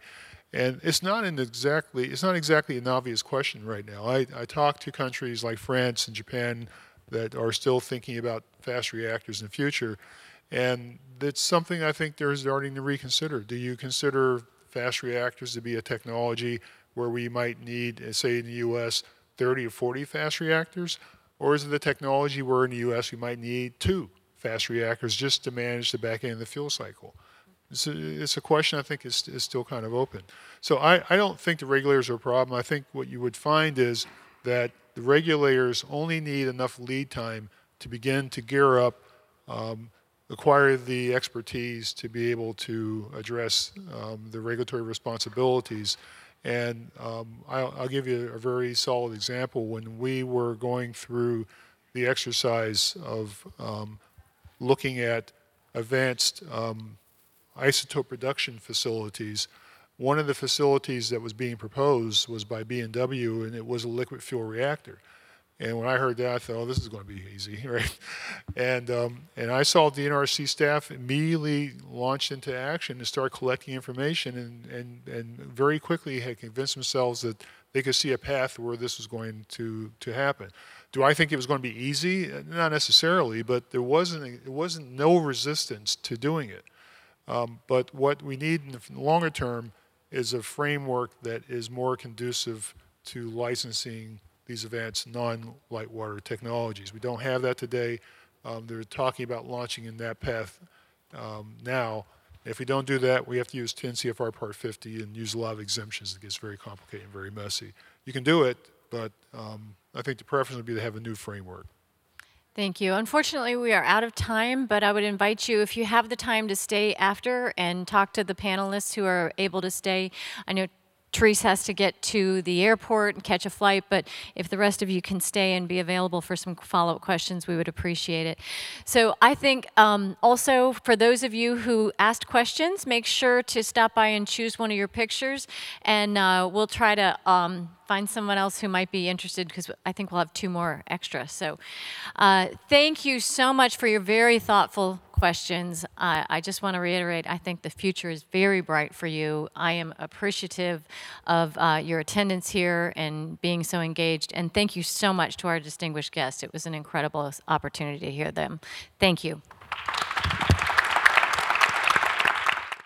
And it's not an exactly it's not exactly an obvious question right now. I, I talk to countries like France and Japan that are still thinking about fast reactors in the future, and it's something I think they're starting to reconsider. Do you consider fast reactors to be a technology where we might need, uh, say in the U.S., 30 or 40 fast reactors, or is it the technology where in the U.S. we might need two fast reactors just to manage the back end of the fuel cycle? It's a, it's a question I think is, is still kind of open. So I, I don't think the regulators are a problem. I think what you would find is that the regulators only need enough lead time to begin to gear up, um, acquire the expertise to be able to address um, the regulatory responsibilities. And um, I'll, I'll, give you a very solid example. When we were going through the exercise of um, looking at advanced um, isotope production facilities. One of the facilities that was being proposed was by B&W, and it was a liquid fuel reactor. And when I heard that, I thought, oh, this is going to be easy, right? And, um, and I saw the NRC staff immediately launch into action and start collecting information and, and, and very quickly had convinced themselves that they could see a path where this was going to, to happen. Do I think it was going to be easy? Not necessarily, but there wasn't, it wasn't no resistance to doing it. Um, but what we need in the longer term is a framework that is more conducive to licensing these advanced non-light water technologies. We don't have that today. Um, they're talking about launching in that path um, now. If we don't do that, we have to use 10 CFR Part 50 and use a lot of exemptions. It gets very complicated and very messy. You can do it, but um, I think the preference would be to have a new framework. Thank you. Unfortunately, we are out of time, but I would invite you, if you have the time, to stay after and talk to the panelists who are able to stay. I know Therese has to get to the airport and catch a flight, but if the rest of you can stay and be available for some follow up questions, we would appreciate it. So, I think um, also for those of you who asked questions, make sure to stop by and choose one of your pictures, and uh, we'll try to. Um, find someone else who might be interested because I think we'll have two more extra. So, uh, thank you so much for your very thoughtful questions. Uh, I just want to reiterate I think the future is very bright for you. I am appreciative of uh, your attendance here and being so engaged. And thank you so much to our distinguished guests. It was an incredible opportunity to hear them. Thank you.